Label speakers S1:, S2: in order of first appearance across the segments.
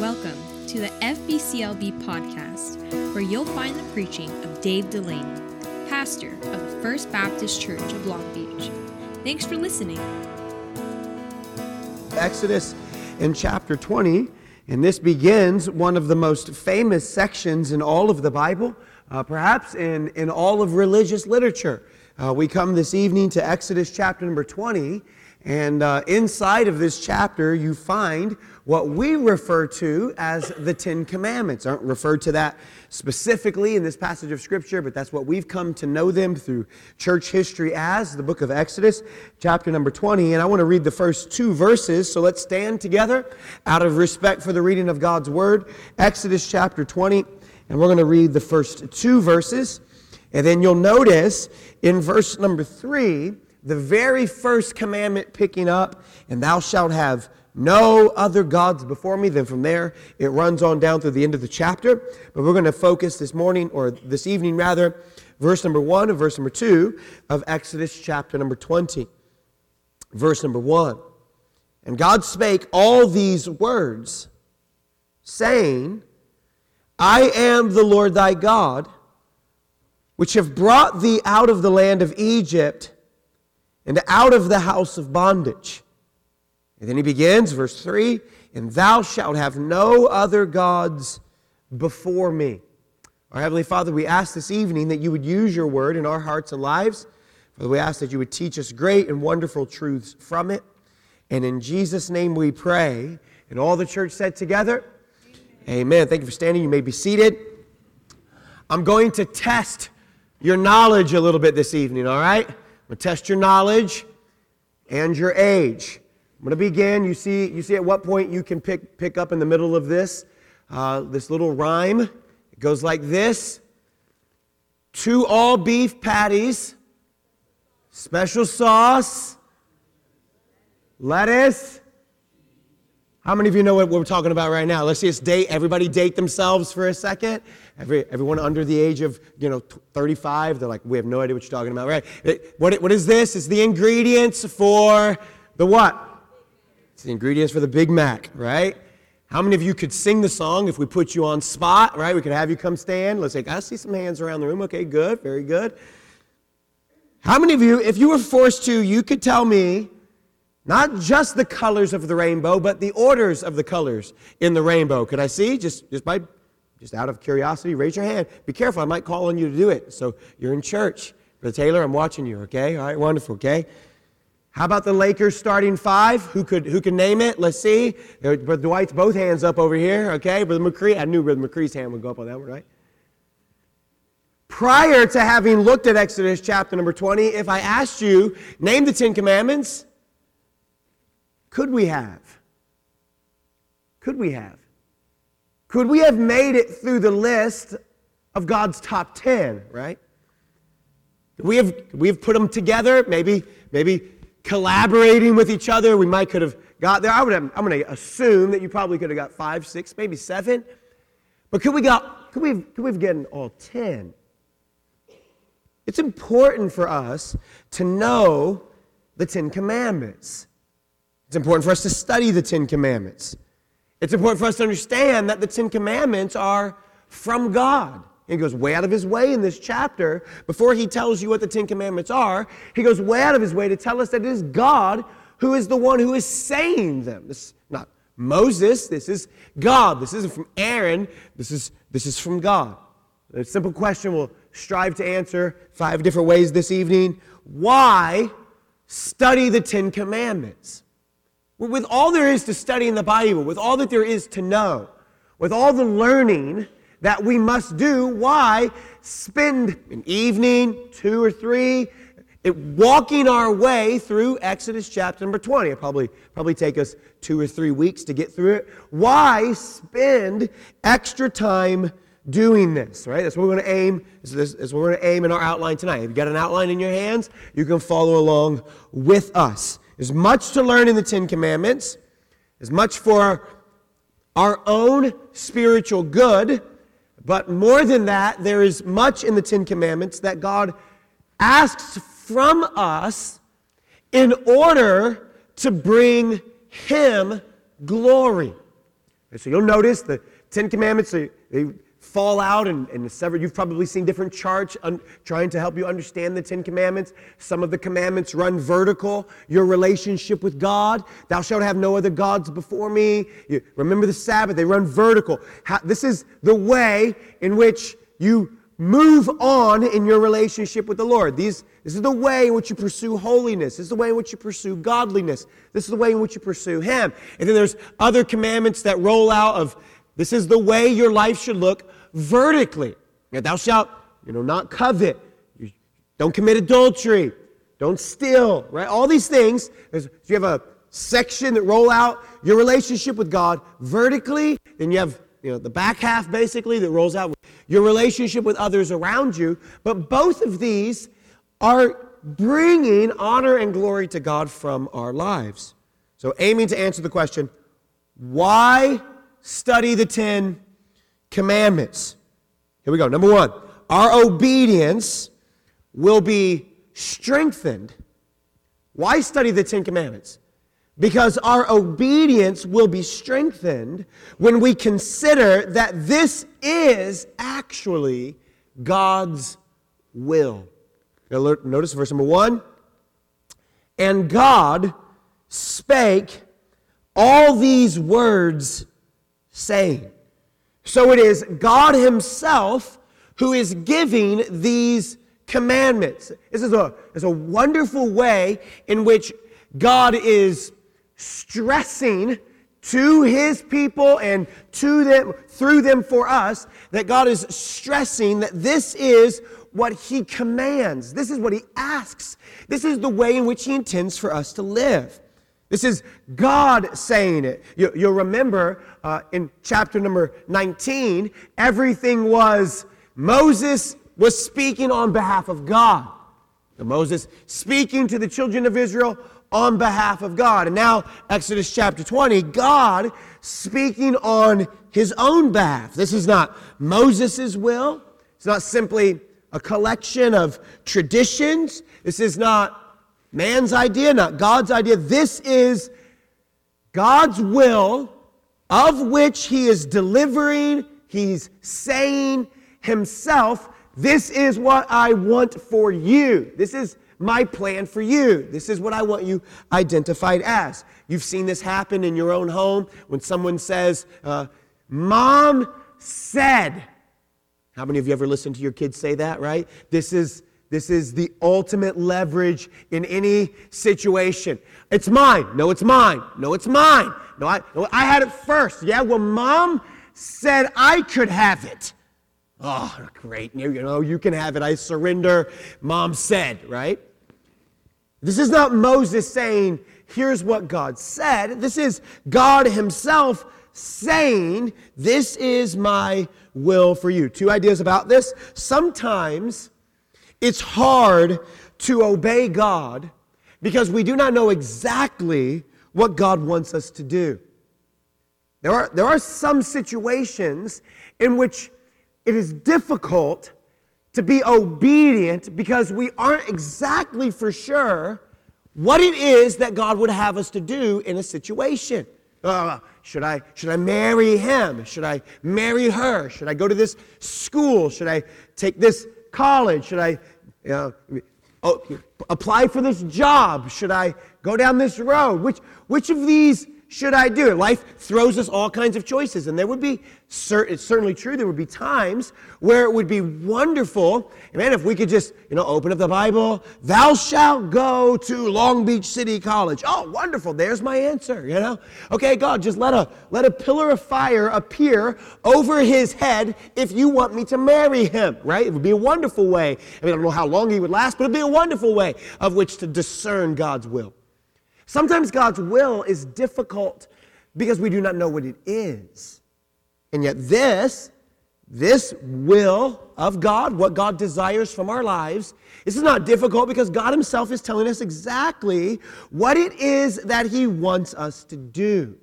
S1: Welcome to the FBCLB podcast, where you'll find the preaching of Dave Delaney, pastor of the First Baptist Church of Long Beach. Thanks for listening.
S2: Exodus in chapter 20, and this begins one of the most famous sections in all of the Bible, uh, perhaps in, in all of religious literature. Uh, we come this evening to Exodus chapter number 20, and uh, inside of this chapter, you find what we refer to as the Ten Commandments. Aren't referred to that specifically in this passage of Scripture, but that's what we've come to know them through church history as the book of Exodus, chapter number 20. And I want to read the first two verses, so let's stand together out of respect for the reading of God's Word. Exodus chapter 20, and we're going to read the first two verses. And then you'll notice in verse number 3, the very first commandment picking up, and thou shalt have no other gods before me. Then from there, it runs on down through the end of the chapter. But we're going to focus this morning, or this evening rather, verse number one and verse number two of Exodus chapter number 20. Verse number one. And God spake all these words, saying, I am the Lord thy God, which have brought thee out of the land of Egypt and out of the house of bondage. And then he begins, verse 3 And thou shalt have no other gods before me. Our Heavenly Father, we ask this evening that you would use your word in our hearts and lives. Father, we ask that you would teach us great and wonderful truths from it. And in Jesus' name we pray. And all the church said together, Amen. Amen. Thank you for standing. You may be seated. I'm going to test your knowledge a little bit this evening, all right? I'm going to test your knowledge and your age. I'm going to begin. You see, you see at what point you can pick, pick up in the middle of this, uh, this little rhyme. It goes like this Two all beef patties, special sauce, lettuce. How many of you know what we're talking about right now? Let's just date, everybody date themselves for a second. Every, everyone under the age of, you know, 35, they're like, we have no idea what you're talking about, right? What, what is this? It's the ingredients for the what? It's the ingredients for the Big Mac, right? How many of you could sing the song if we put you on spot, right? We could have you come stand. Let's say, I see some hands around the room. Okay, good, very good. How many of you, if you were forced to, you could tell me not just the colors of the rainbow, but the orders of the colors in the rainbow? Could I see? Just, just by just out of curiosity, raise your hand. Be careful, I might call on you to do it. So you're in church. Brother Taylor, I'm watching you, okay? All right, wonderful, okay? How about the Lakers starting five? Who could who can name it? Let's see. Uh, Brother Dwight's both hands up over here, okay? Brother McCree, I knew Brother McCree's hand would go up on that one, right? Prior to having looked at Exodus chapter number 20, if I asked you, name the Ten Commandments, could we have? Could we have? Could we have made it through the list of God's top 10, right? We have, we have put them together, maybe, maybe collaborating with each other. We might could have got there. I would have, I'm going to assume that you probably could have got five, six, maybe seven. But could we got, could we, could we have gotten all 10? It's important for us to know the Ten Commandments. It's important for us to study the Ten Commandments. It's important for us to understand that the Ten Commandments are from God. He goes way out of his way in this chapter. Before he tells you what the Ten Commandments are, he goes way out of his way to tell us that it is God who is the one who is saying them. This is not Moses, this is God. This isn't from Aaron, this is, this is from God. A simple question we'll strive to answer five different ways this evening. Why study the Ten Commandments? With all there is to study in the Bible, with all that there is to know, with all the learning that we must do, why spend an evening, two or three, walking our way through Exodus chapter number 20? It'll probably, probably take us two or three weeks to get through it. Why spend extra time doing this, right? That's what we're going to aim. This is what we're going to aim in our outline tonight. If you've got an outline in your hands, you can follow along with us. There's much to learn in the Ten Commandments. There's much for our own spiritual good. But more than that, there is much in the Ten Commandments that God asks from us in order to bring Him glory. And so you'll notice the Ten Commandments, they, they fall out and, and you've probably seen different charts un, trying to help you understand the Ten Commandments. Some of the commandments run vertical, your relationship with God. Thou shalt have no other gods before me. You, remember the Sabbath, they run vertical. How, this is the way in which you move on in your relationship with the Lord. These, this is the way in which you pursue holiness. This is the way in which you pursue godliness. This is the way in which you pursue Him. And then there's other commandments that roll out of this is the way your life should look vertically. Now, thou shalt, you know, not covet. You don't commit adultery. Don't steal, right? All these things. So you have a section that roll out your relationship with God vertically. Then you have you know, the back half basically that rolls out your relationship with others around you. But both of these are bringing honor and glory to God from our lives. So, aiming to answer the question, why study the Ten Commandments? Here we go. Number one, our obedience will be strengthened. Why study the Ten Commandments? Because our obedience will be strengthened when we consider that this is actually God's will. Notice verse number one. And God spake all these words, saying. So it is God Himself who is giving these commandments. This is a, is a wonderful way in which God is stressing to his people and to them through them for us that God is stressing that this is what he commands. This is what he asks. This is the way in which he intends for us to live. This is God saying it. You, will remember uh, in chapter number 19, everything was Moses was speaking on behalf of God. Moses speaking to the children of Israel on behalf of God. And now, Exodus chapter 20, God speaking on his own behalf. This is not Moses' will. It's not simply a collection of traditions. This is not man's idea, not God's idea. This is God's will of which he is delivering, he's saying himself, This is what I want for you. This is my plan for you. This is what I want you identified as. You've seen this happen in your own home when someone says, uh, Mom said. How many of you ever listened to your kids say that, right? This is. This is the ultimate leverage in any situation. It's mine. No, it's mine. No, it's mine. No, I, no, I had it first. Yeah, well, mom said I could have it. Oh, great. You know, you can have it. I surrender. Mom said, right? This is not Moses saying, here's what God said. This is God Himself saying, this is my will for you. Two ideas about this. Sometimes it's hard to obey God because we do not know exactly what God wants us to do. There are, there are some situations in which it is difficult to be obedient because we aren't exactly for sure what it is that God would have us to do in a situation. Uh, should I should I marry him? Should I marry her? Should I go to this school? Should I take this college? Should I oh, apply for this job? Should I go down this road? Which which of these should I do? It? Life throws us all kinds of choices, and there would be, it's certainly true, there would be times where it would be wonderful, man, if we could just, you know, open up the Bible, thou shalt go to Long Beach City College. Oh, wonderful, there's my answer, you know? Okay, God, just let a, let a pillar of fire appear over his head if you want me to marry him, right? It would be a wonderful way. I mean, I don't know how long he would last, but it'd be a wonderful way of which to discern God's will. Sometimes God's will is difficult because we do not know what it is. And yet, this, this will of God, what God desires from our lives, this is not difficult because God Himself is telling us exactly what it is that He wants us to do.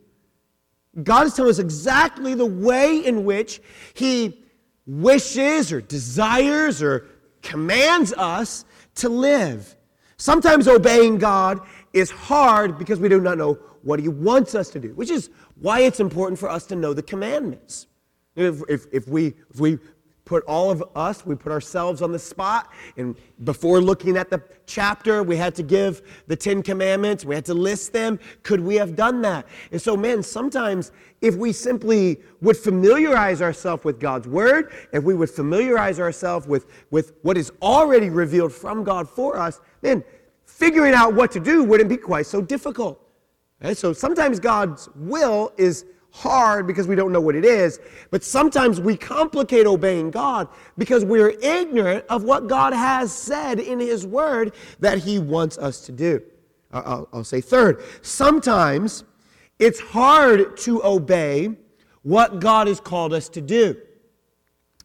S2: God is telling us exactly the way in which He wishes or desires or commands us to live. Sometimes obeying God is hard because we do not know what He wants us to do, which is why it's important for us to know the commandments. If, if, if, we, if we put all of us, we put ourselves on the spot. And before looking at the chapter, we had to give the Ten Commandments, we had to list them. Could we have done that? And so, man, sometimes if we simply would familiarize ourselves with God's Word, if we would familiarize ourselves with, with what is already revealed from God for us, then figuring out what to do wouldn't be quite so difficult. So sometimes God's will is hard because we don't know what it is, but sometimes we complicate obeying God because we're ignorant of what God has said in His Word that He wants us to do. I'll, I'll say third, sometimes it's hard to obey what God has called us to do.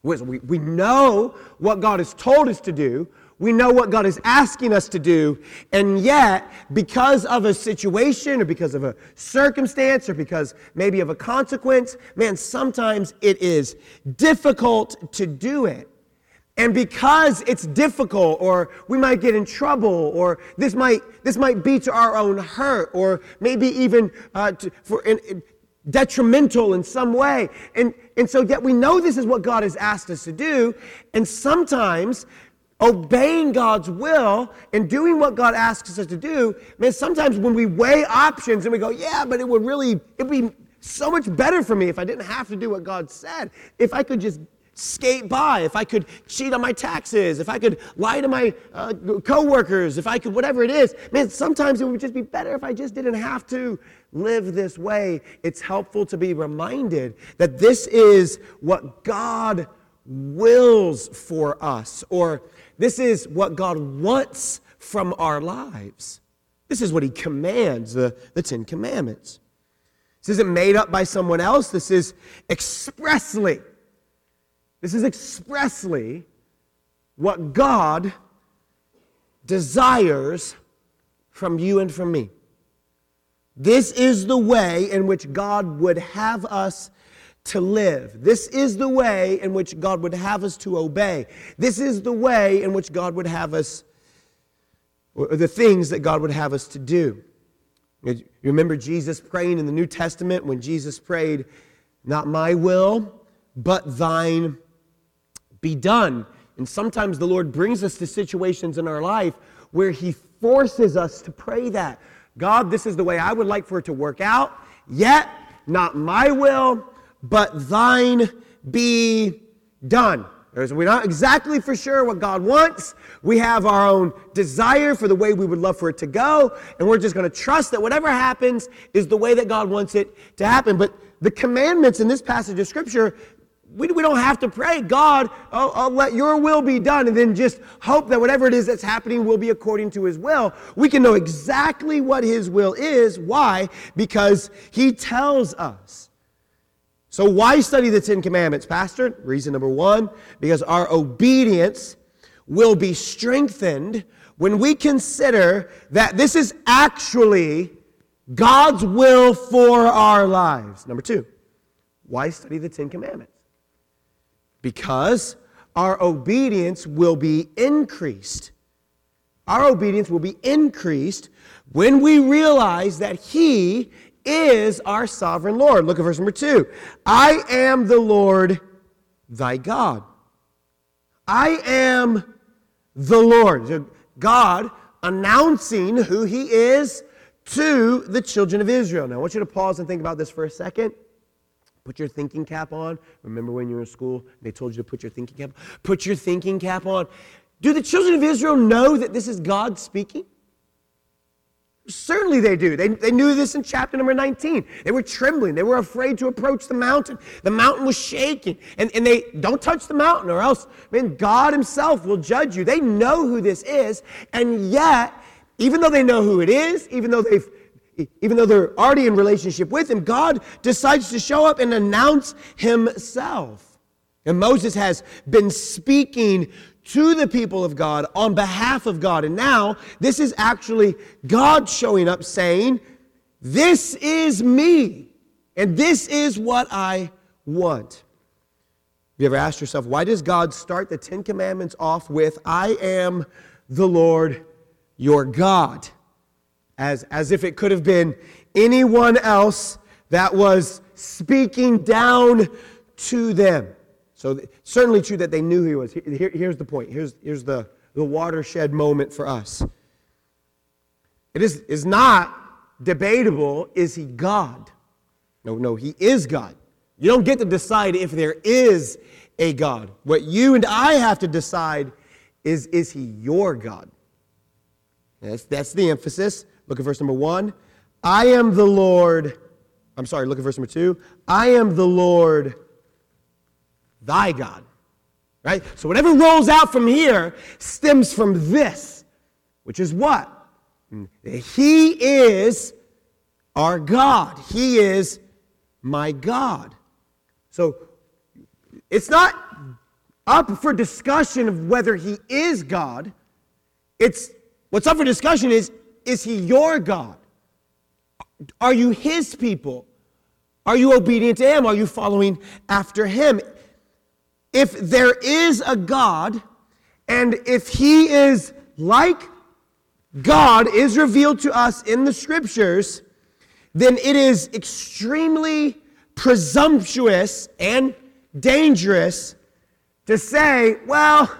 S2: We, we know what God has told us to do, we know what God is asking us to do, and yet, because of a situation or because of a circumstance or because maybe of a consequence, man, sometimes it is difficult to do it. And because it's difficult, or we might get in trouble, or this might, this might be to our own hurt, or maybe even uh, to, for, in, in, detrimental in some way. And, and so, yet we know this is what God has asked us to do. And sometimes obeying God's will and doing what God asks us to do, man, sometimes when we weigh options and we go, yeah, but it would really, it'd be so much better for me if I didn't have to do what God said. If I could just skate by, if I could cheat on my taxes, if I could lie to my uh, coworkers, if I could whatever it is, man, sometimes it would just be better if I just didn't have to live this way. It's helpful to be reminded that this is what God wills for us, or this is what God wants from our lives. This is what He commands, the, the Ten Commandments. This isn't made up by someone else. This is expressly, this is expressly what God desires from you and from me. This is the way in which God would have us to live. This is the way in which God would have us to obey. This is the way in which God would have us, or the things that God would have us to do. You remember Jesus praying in the New Testament when Jesus prayed, Not my will, but thine be done. And sometimes the Lord brings us to situations in our life where He forces us to pray that. God, this is the way I would like for it to work out, yet not my will, but thine be done. We're not exactly for sure what God wants. We have our own desire for the way we would love for it to go, and we're just going to trust that whatever happens is the way that God wants it to happen. But the commandments in this passage of Scripture, we, we don't have to pray, God, I'll, I'll let your will be done, and then just hope that whatever it is that's happening will be according to his will. We can know exactly what his will is. Why? Because he tells us. So, why study the Ten Commandments, Pastor? Reason number one, because our obedience will be strengthened when we consider that this is actually God's will for our lives. Number two, why study the Ten Commandments? Because our obedience will be increased. Our obedience will be increased when we realize that He is our sovereign Lord. Look at verse number two. I am the Lord thy God. I am the Lord. God announcing who he is to the children of Israel. Now, I want you to pause and think about this for a second. Put your thinking cap on. Remember when you were in school, they told you to put your thinking cap on? Put your thinking cap on. Do the children of Israel know that this is God speaking? Certainly they do. They, they knew this in chapter number 19. They were trembling. They were afraid to approach the mountain. The mountain was shaking. And, and they don't touch the mountain or else, man, God Himself will judge you. They know who this is. And yet, even though they know who it is, even though they've even though they're already in relationship with him, God decides to show up and announce himself. And Moses has been speaking to the people of God on behalf of God. And now this is actually God showing up saying, This is me, and this is what I want. Have you ever asked yourself, why does God start the Ten Commandments off with, I am the Lord your God? As, as if it could have been anyone else that was speaking down to them. So, certainly true that they knew who he was. Here, here's the point. Here's, here's the, the watershed moment for us. It is, is not debatable is he God? No, no, he is God. You don't get to decide if there is a God. What you and I have to decide is is he your God? That's, that's the emphasis. Look at verse number one. I am the Lord. I'm sorry, look at verse number two. I am the Lord thy God. Right? So whatever rolls out from here stems from this, which is what? He is our God. He is my God. So it's not up for discussion of whether he is God. It's what's up for discussion is is he your God? Are you his people? Are you obedient to him? Are you following after him? If there is a God, and if he is like God is revealed to us in the scriptures, then it is extremely presumptuous and dangerous to say, well,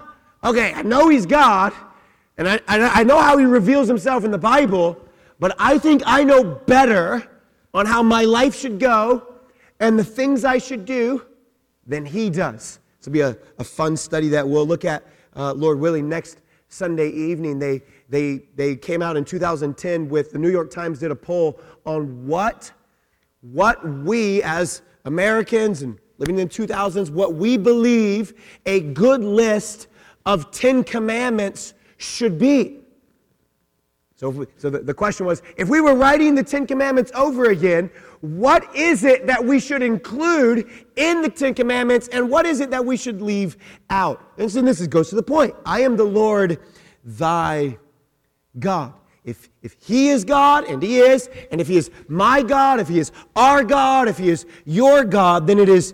S2: okay, I know he's God, and I, I, know how he reveals himself in the Bible, but I think I know better on how my life should go and the things I should do than he does. This will be a, a fun study that we'll look at, uh, Lord willing, next Sunday evening. They, they, they came out in 2010 with the New York Times did a poll on what, what we as Americans and living in the 2000s, what we believe a good list of Ten Commandments should be. So, we, so the, the question was if we were writing the Ten Commandments over again, what is it that we should include in the Ten Commandments and what is it that we should leave out? And so this goes to the point I am the Lord thy God. If, if He is God, and He is, and if He is my God, if He is our God, if He is your God, then it is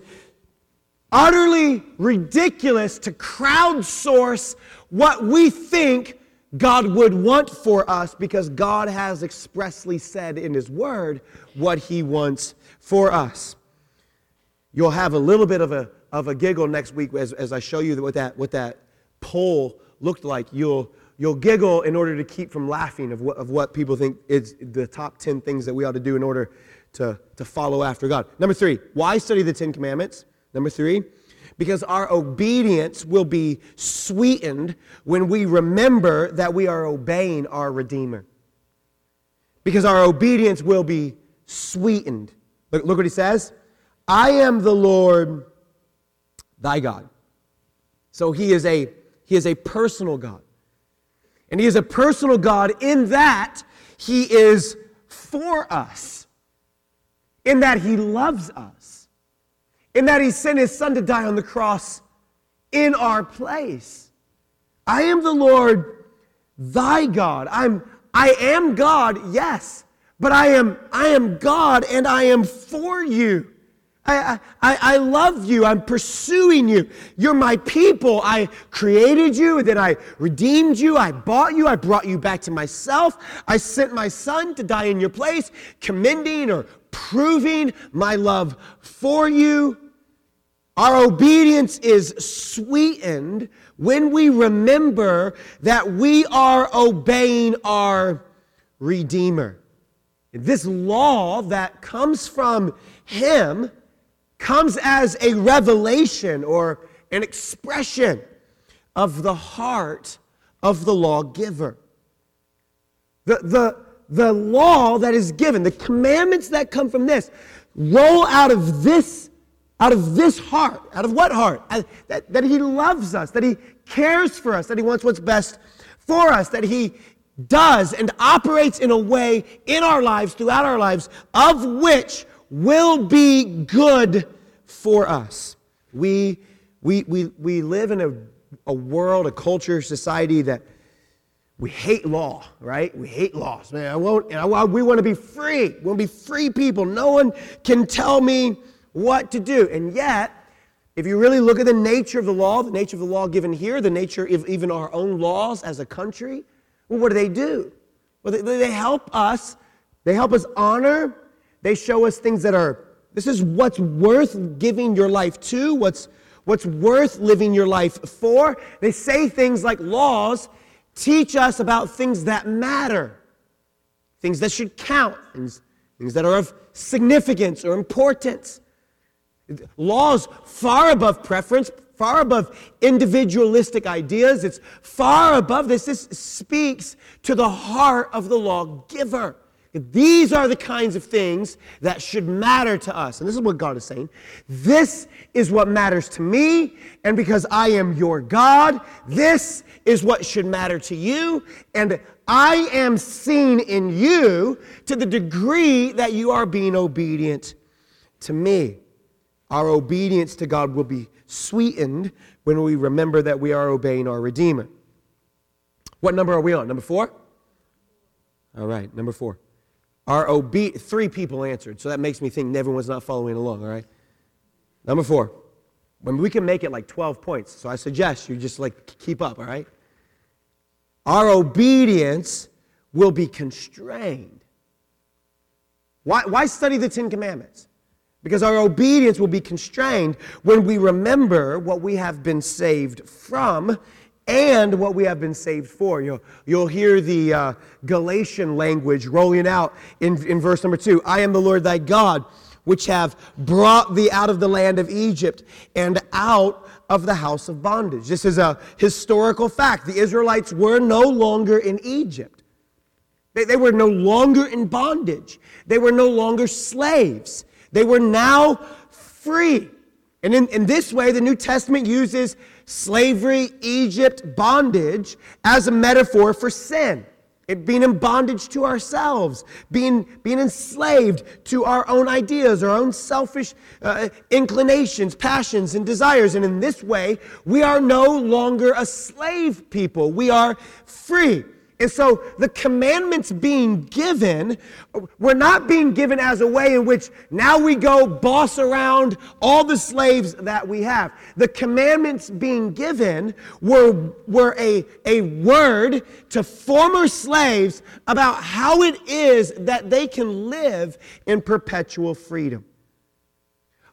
S2: utterly ridiculous to crowdsource what we think God would want for us because God has expressly said in His Word what He wants for us. You'll have a little bit of a, of a giggle next week as, as I show you what that, what that poll looked like. You'll, you'll giggle in order to keep from laughing of what, of what people think is the top 10 things that we ought to do in order to, to follow after God. Number three, why study the Ten Commandments? Number three, because our obedience will be sweetened when we remember that we are obeying our Redeemer. Because our obedience will be sweetened. Look, look what he says I am the Lord thy God. So he is a he is a personal God. And he is a personal God in that he is for us, in that he loves us, in that he sent his son to die on the cross in our place. I am the Lord thy God. I'm I am God, yes, but I am I am God and I am for you. I, I, I love you. I'm pursuing you. You're my people. I created you, then I redeemed you. I bought you. I brought you back to myself. I sent my son to die in your place, commending or proving my love for you. Our obedience is sweetened when we remember that we are obeying our Redeemer. This law that comes from Him comes as a revelation or an expression of the heart of the lawgiver. The, the, the law that is given, the commandments that come from this, roll out of this, out of this heart. Out of what heart? That, that he loves us, that he cares for us, that he wants what's best for us, that he does and operates in a way in our lives, throughout our lives, of which will be good for us. We, we, we, we live in a, a world, a culture, society that we hate law, right? We hate laws. Man, I won't, I, we want to be free. We want to be free people. No one can tell me what to do. And yet, if you really look at the nature of the law, the nature of the law given here, the nature of even our own laws as a country, well, what do they do? Well, they, they help us They help us honor. They show us things that are, this is what's worth giving your life to, what's, what's worth living your life for. They say things like laws teach us about things that matter, things that should count, things, things that are of significance or importance. Laws far above preference, far above individualistic ideas. It's far above this. This speaks to the heart of the lawgiver. These are the kinds of things that should matter to us. And this is what God is saying. This is what matters to me. And because I am your God, this is what should matter to you. And I am seen in you to the degree that you are being obedient to me. Our obedience to God will be sweetened when we remember that we are obeying our Redeemer. What number are we on? Number four? All right, number four. Our obe- three people answered, so that makes me think everyone's not following along, all right? Number four. When we can make it like 12 points, so I suggest you just like keep up, all right? Our obedience will be constrained. Why, why study the Ten Commandments? Because our obedience will be constrained when we remember what we have been saved from and what we have been saved for. You'll, you'll hear the uh, Galatian language rolling out in, in verse number two I am the Lord thy God, which have brought thee out of the land of Egypt and out of the house of bondage. This is a historical fact. The Israelites were no longer in Egypt. They, they were no longer in bondage. They were no longer slaves. They were now free. And in, in this way, the New Testament uses slavery, Egypt, bondage as a metaphor for sin. It being in bondage to ourselves, being, being enslaved to our own ideas, our own selfish uh, inclinations, passions, and desires. And in this way, we are no longer a slave people. We are free. And so the commandments being given were not being given as a way in which now we go boss around all the slaves that we have. The commandments being given were, were a, a word to former slaves about how it is that they can live in perpetual freedom.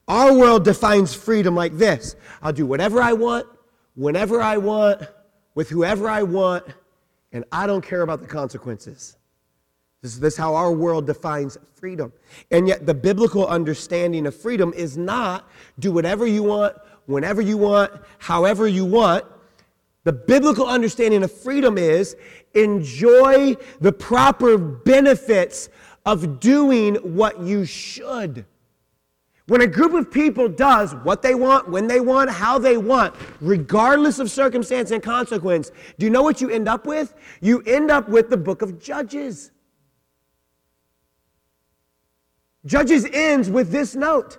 S2: Our world defines freedom like this I'll do whatever I want, whenever I want, with whoever I want and I don't care about the consequences. This, is how our world defines freedom. And yet, the biblical understanding of freedom is not do whatever you want, whenever you want, however you want. The biblical understanding of freedom is enjoy the proper benefits of doing what you should. When a group of people does what they want, when they want, how they want, regardless of circumstance and consequence, do you know what you end up with? You end up with the book of Judges. Judges ends with this note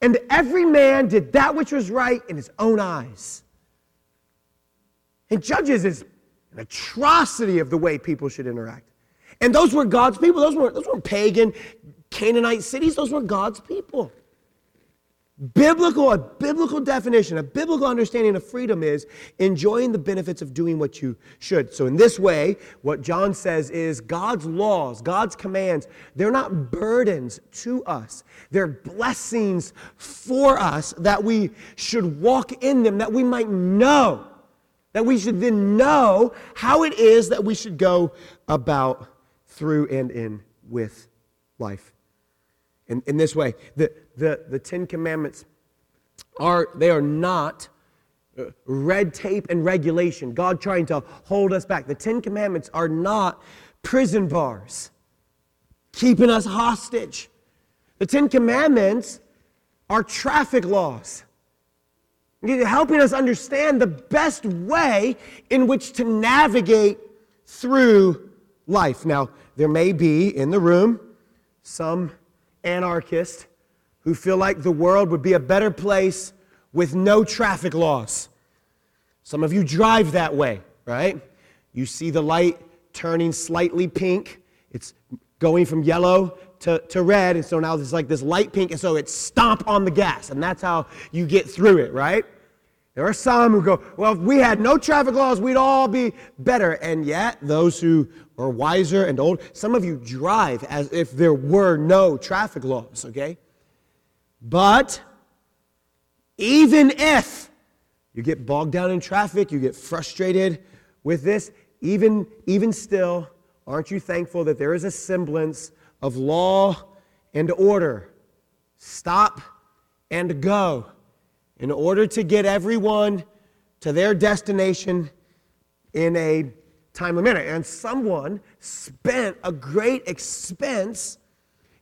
S2: And every man did that which was right in his own eyes. And Judges is an atrocity of the way people should interact. And those were God's people. Those weren't, those weren't pagan Canaanite cities. Those were God's people. Biblical, a biblical definition, a biblical understanding of freedom is enjoying the benefits of doing what you should. So, in this way, what John says is God's laws, God's commands, they're not burdens to us. They're blessings for us that we should walk in them, that we might know, that we should then know how it is that we should go about through and in with life. In, in this way, the, the, the Ten Commandments are, they are not uh, red tape and regulation, God trying to hold us back. The Ten Commandments are not prison bars keeping us hostage. The Ten Commandments are traffic laws, helping us understand the best way in which to navigate through life. Now, there may be in the room some anarchists who feel like the world would be a better place with no traffic laws. Some of you drive that way, right? You see the light turning slightly pink. It's going from yellow to, to red, and so now there's like this light pink, and so it's stomp on the gas, and that's how you get through it, right? There are some who go, well, if we had no traffic laws, we'd all be better. And yet, those who are wiser and old, some of you drive as if there were no traffic laws, okay? But even if you get bogged down in traffic, you get frustrated with this, even, even still, aren't you thankful that there is a semblance of law and order? Stop and go in order to get everyone to their destination in a timely manner. And someone spent a great expense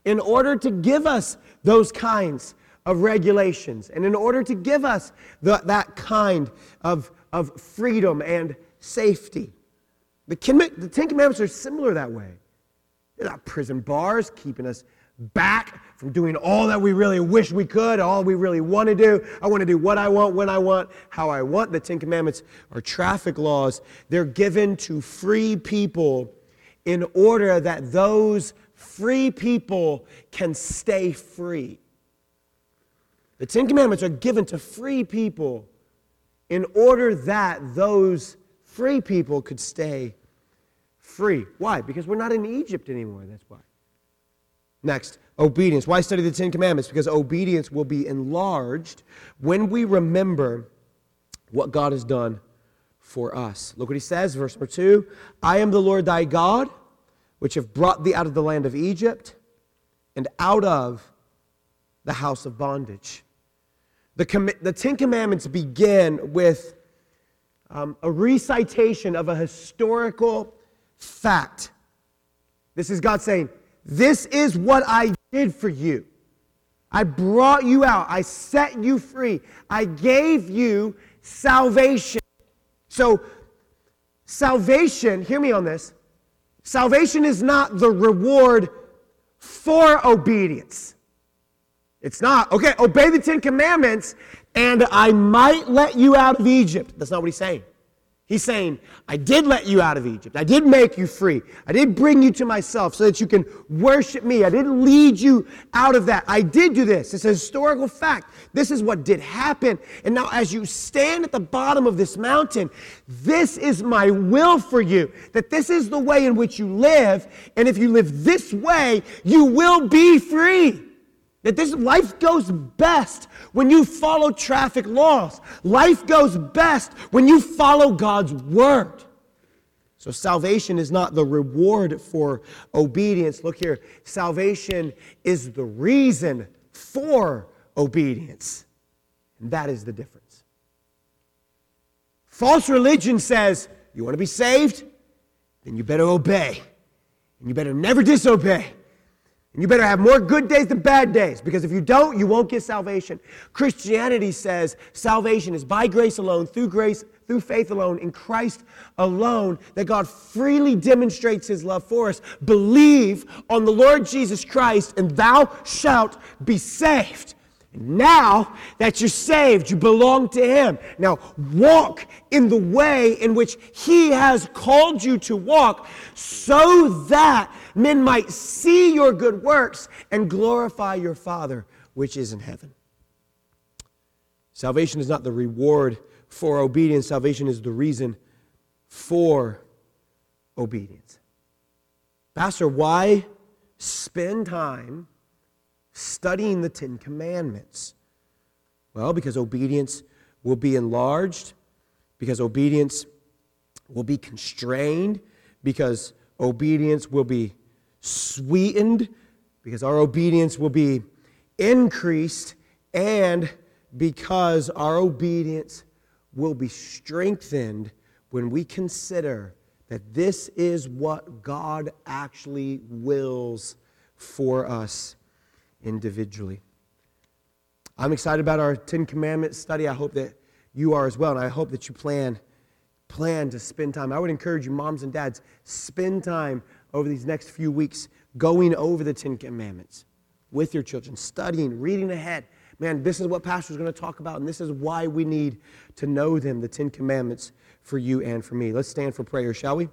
S2: in order to give us those kinds of regulations and in order to give us the, that kind of, of freedom and safety. The, the Ten Commandments are similar that way. They're not prison bars keeping us back from doing all that we really wish we could, all we really want to do. I want to do what I want, when I want, how I want. The Ten Commandments are traffic laws. They're given to free people in order that those free people can stay free. The Ten Commandments are given to free people in order that those free people could stay free. Why? Because we're not in Egypt anymore. That's why. Next, obedience. Why study the Ten Commandments? Because obedience will be enlarged when we remember what God has done for us. Look what he says, verse number two I am the Lord thy God, which have brought thee out of the land of Egypt and out of the house of bondage. The, com- the Ten Commandments begin with um, a recitation of a historical fact. This is God saying, this is what I did for you. I brought you out. I set you free. I gave you salvation. So, salvation, hear me on this. Salvation is not the reward for obedience. It's not, okay, obey the Ten Commandments and I might let you out of Egypt. That's not what he's saying. He's saying, I did let you out of Egypt. I did make you free. I did bring you to myself so that you can worship me. I didn't lead you out of that. I did do this. It's a historical fact. This is what did happen. And now, as you stand at the bottom of this mountain, this is my will for you. That this is the way in which you live. And if you live this way, you will be free. That this life goes best when you follow traffic laws. Life goes best when you follow God's word. So salvation is not the reward for obedience. Look here, salvation is the reason for obedience. And that is the difference. False religion says, you want to be saved? Then you better obey. And you better never disobey. You better have more good days than bad days because if you don't, you won't get salvation. Christianity says salvation is by grace alone, through grace, through faith alone, in Christ alone, that God freely demonstrates his love for us. Believe on the Lord Jesus Christ, and thou shalt be saved. Now that you're saved, you belong to Him. Now walk in the way in which He has called you to walk so that men might see your good works and glorify your Father which is in heaven. Salvation is not the reward for obedience, salvation is the reason for obedience. Pastor, why spend time studying the Ten Commandments? Well, because obedience will be enlarged, because obedience will be constrained, because obedience will be sweetened, because our obedience will be increased, and because our obedience will be strengthened when we consider that this is what God actually wills for us individually. I'm excited about our Ten Commandments study. I hope that you are as well, and I hope that you plan plan to spend time. I would encourage you, moms and dads, spend time over these next few weeks going over the Ten Commandments with your children, studying, reading ahead. Man, this is what Pastor's going to talk about, and this is why we need to know them, the Ten Commandments, for you and for me. Let's stand for prayer, shall we?